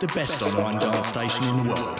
The best online dance station in the world.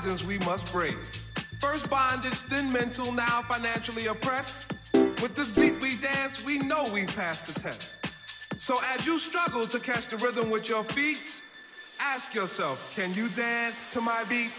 horizons we must break. First bondage, then mental, now financially oppressed. With this beat we dance, we know we passed the test. So as you struggle to catch the rhythm with your feet, ask yourself, can you dance to my beat?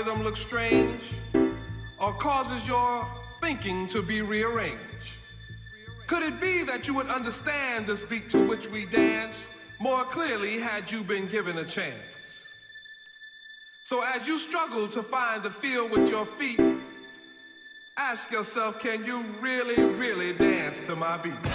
algorithm looks strange or causes your thinking to be rearranged? Could it be that you would understand this beat to which we dance more clearly had you been given a chance? So as you struggle to find the feel with your feet, ask yourself, can you really, really dance to my beat?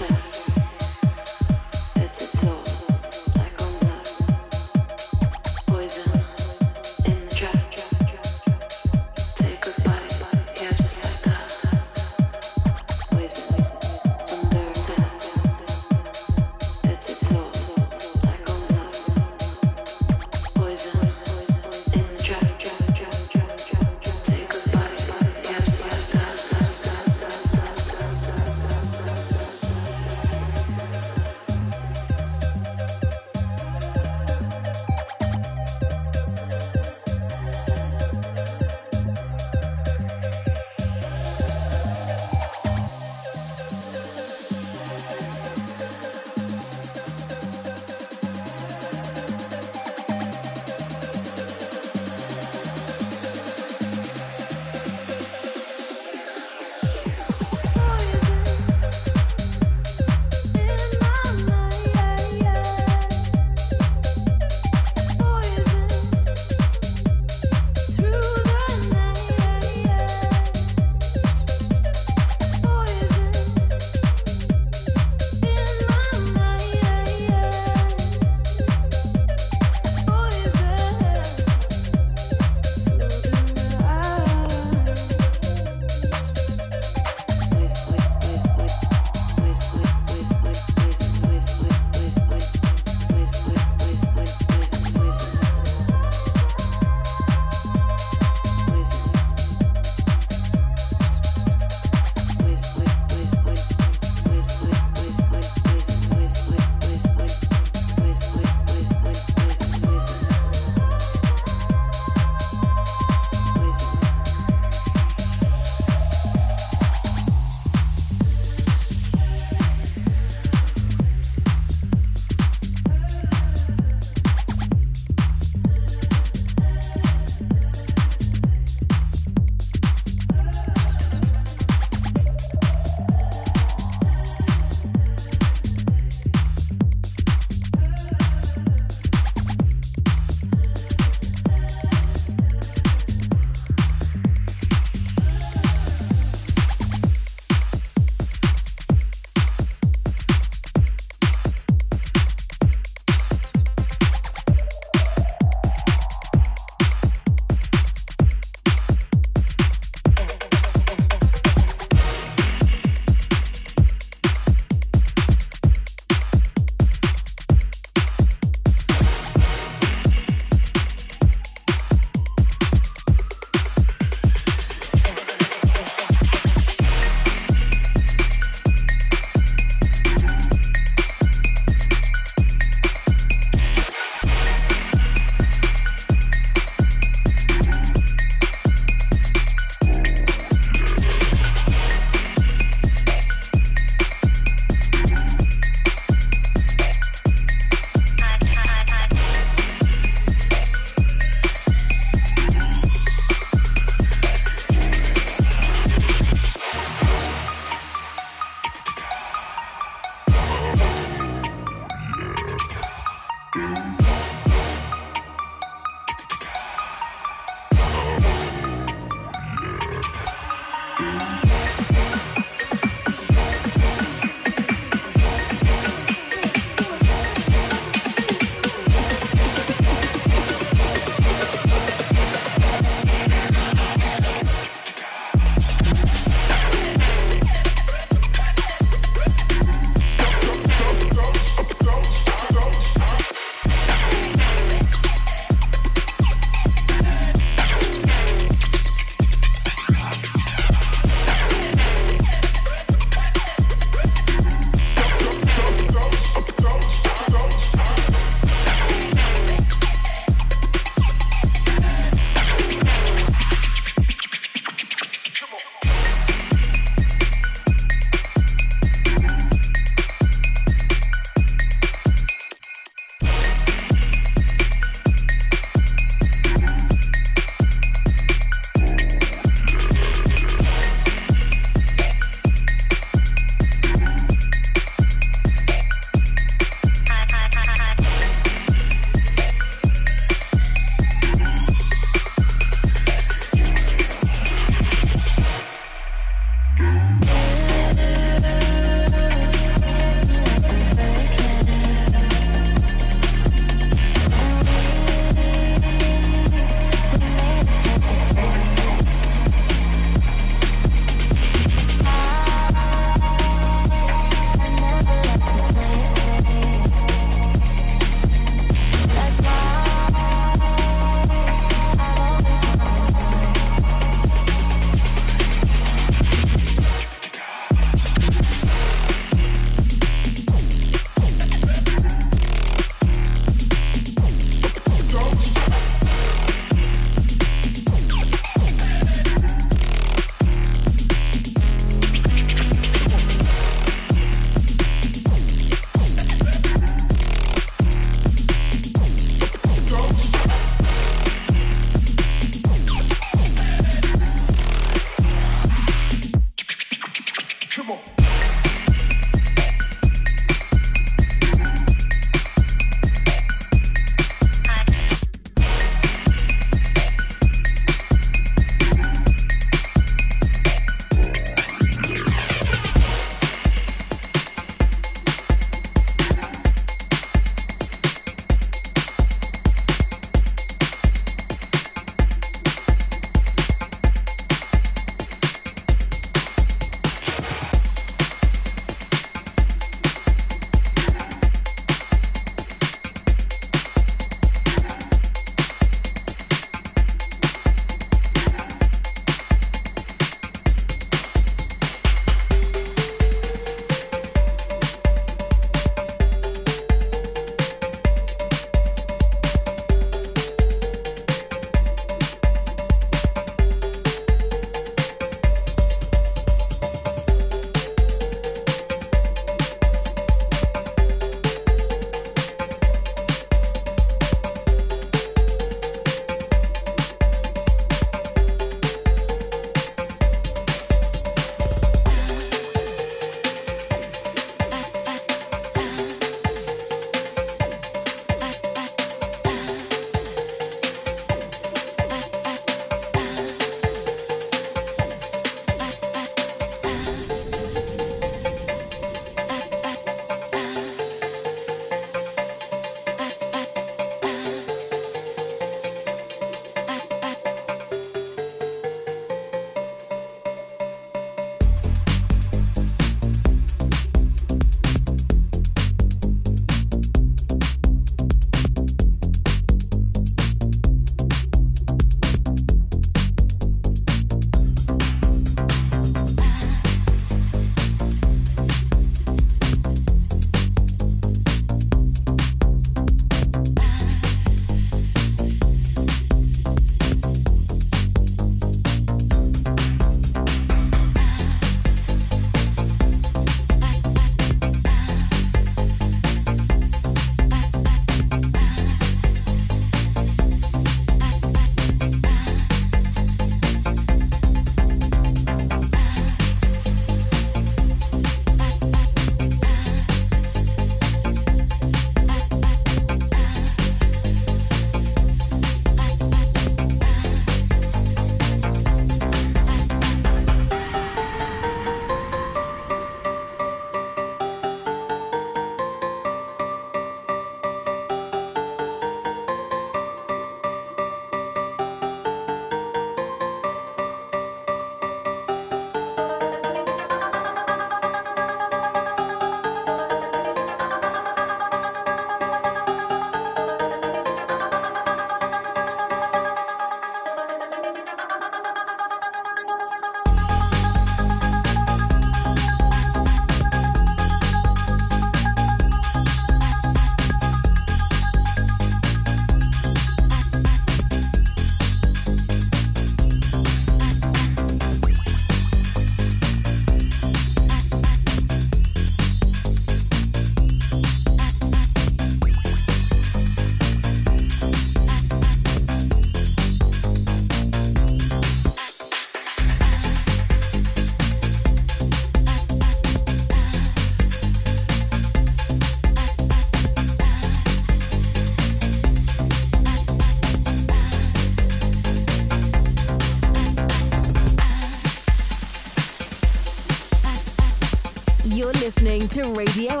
To Radioactive